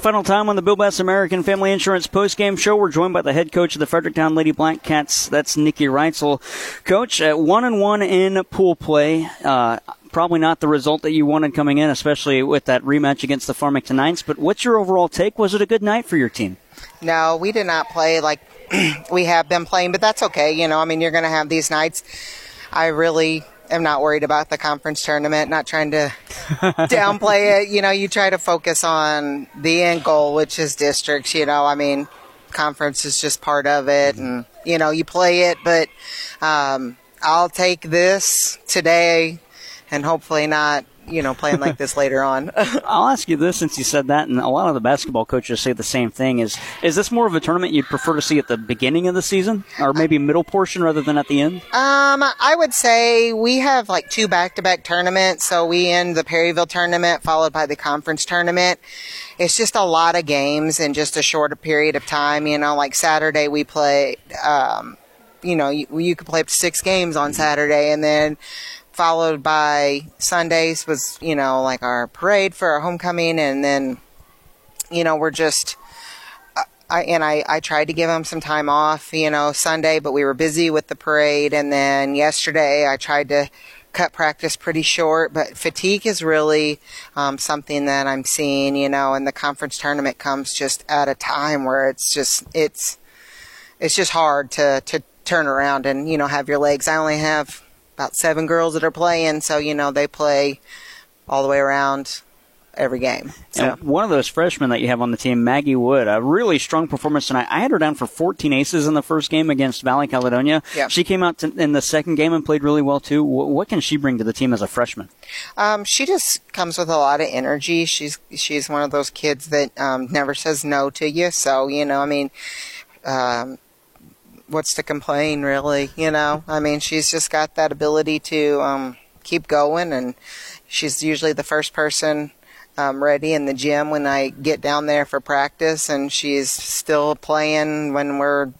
Final time on the Bill Bass American Family Insurance postgame show. We're joined by the head coach of the Fredericktown Lady Black Cats. That's Nickey Reutzel. Coach, at one and one in pool play. Uh, probably not the result that you wanted coming in, especially with that rematch against the Farmington Knights. But what's your overall take? Was it a good night for your team? No, we did not play like we have been playing, but that's okay. You know, I mean, you're going to have these nights. I really am not worried about the conference tournament, not trying to downplay it. You know, you try to focus on the end goal, which is districts. You know, I mean, conference is just part of it, and you know, you play it. But um, I'll take this today, and hopefully not you know, playing like this later on. I'll ask you this since you said that, and a lot of the basketball coaches say the same thing. Is is this more of a tournament you'd prefer to see at the beginning of the season, or maybe middle portion rather than at the end? Um, I would say we have like two back-to-back tournaments. So we end the Perryville tournament followed by the conference tournament. It's just a lot of games in just a shorter period of time. You know, like Saturday we play. Um, you know, you, you could play up to six games on Saturday, and then followed by Sundays was, you know, like our parade for our homecoming, and then, you know, we're just. I, and I, I tried to give them some time off, you know, Sunday, but we were busy with the parade. And then yesterday I tried to cut practice pretty short, but fatigue is really um, something that I'm seeing, you know, and the conference tournament comes just at a time where it's just, it's, it's just hard to, to turn around and, you know, have your legs. I only have about seven girls that are playing, so you know they play all the way around every game. So. And one of those freshmen that you have on the team, Maggie Wood, a really strong performance tonight. I had her down for 14 aces in the first game against Valley Caledonia. Yeah. She came out to, in the second game and played really well too. What, what can she bring to the team as a freshman? Um, she just comes with a lot of energy. She's she's one of those kids that um, never says no to you. So you know, I mean. Um, what's to complain, really? You know, I mean, she's just got that ability to um, keep going, and she's usually the first person um, ready in the gym when I get down there for practice, and she's still playing when we're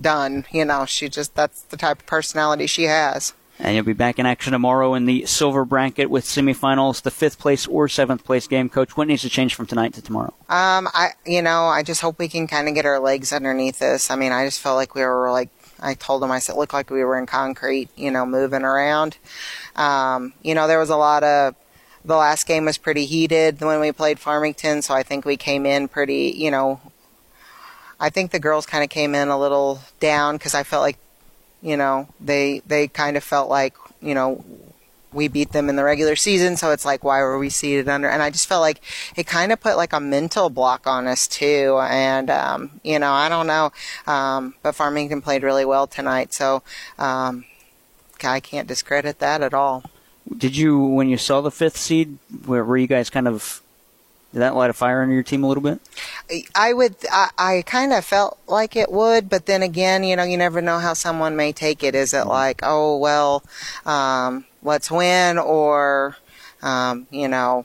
done. You know, she just that's the type of personality she has. And you'll be back in action tomorrow in the silver bracket with semifinals, the fifth place or seventh place game. Coach, what needs to change from tonight to tomorrow? Um, I, you know, I just hope we can kind of get our legs underneath us. I mean, I just felt like we were like, I told them, I said, it looked like we were in concrete, you know, moving around. Um, you know, there was a lot of, the last game was pretty heated when we played Farmington, so I think we came in pretty, you know, I think the girls kind of came in a little down because I felt like you know, they they kind of felt like, you know, we beat them in the regular season, so it's like, why were we seeded under? And I just felt like it kind of put like a mental block on us too. And um, you know, I don't know, um, but Farmington played really well tonight, so um, I can't discredit that at all. Did you, when you saw the fifth seed, were you guys kind of did that light a fire under your team a little bit? I would. I, I kind of felt like it would, but then again, you know, you never know how someone may take it. Is it mm-hmm. like, oh well, um, let's win, or um, you know,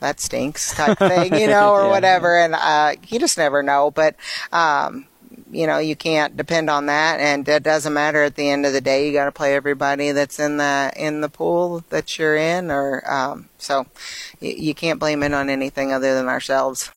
that stinks type thing, you know, or yeah, whatever. And uh, you just never know. But um, you know, you can't depend on that, and it doesn't matter at the end of the day. You got to play everybody that's in the in the pool that you're in, or um, so you, you can't blame it on anything other than ourselves.